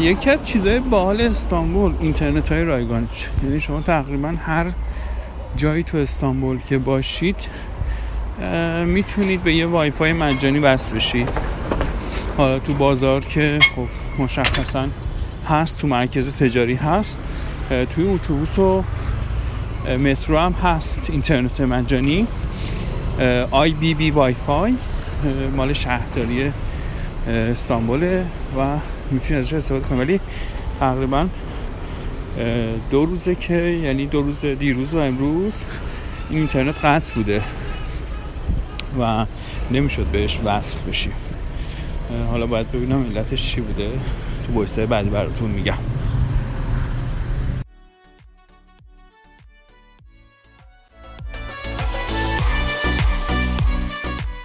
یکی از چیزهای باحال استانبول اینترنت های رایگان. یعنی شما تقریبا هر جایی تو استانبول که باشید می‌تونید به یه وای فای مجانی وصل بشید. حالا تو بازار که خب مشخصا هست تو مرکز تجاری هست توی اتوبوس و مترو هم هست اینترنت مجانی. ibb WiFi مال شهرداری استانبوله و می‌تونید ازش استفاده کنید ولی تقریبا دو روزه که یعنی دو روز دیروز و امروز این اینترنت قطع بوده و نمی‌شد بهش وصل بشیم حالا باید ببینم علتش چی بوده. تو بایسته بعدی براتون میگم.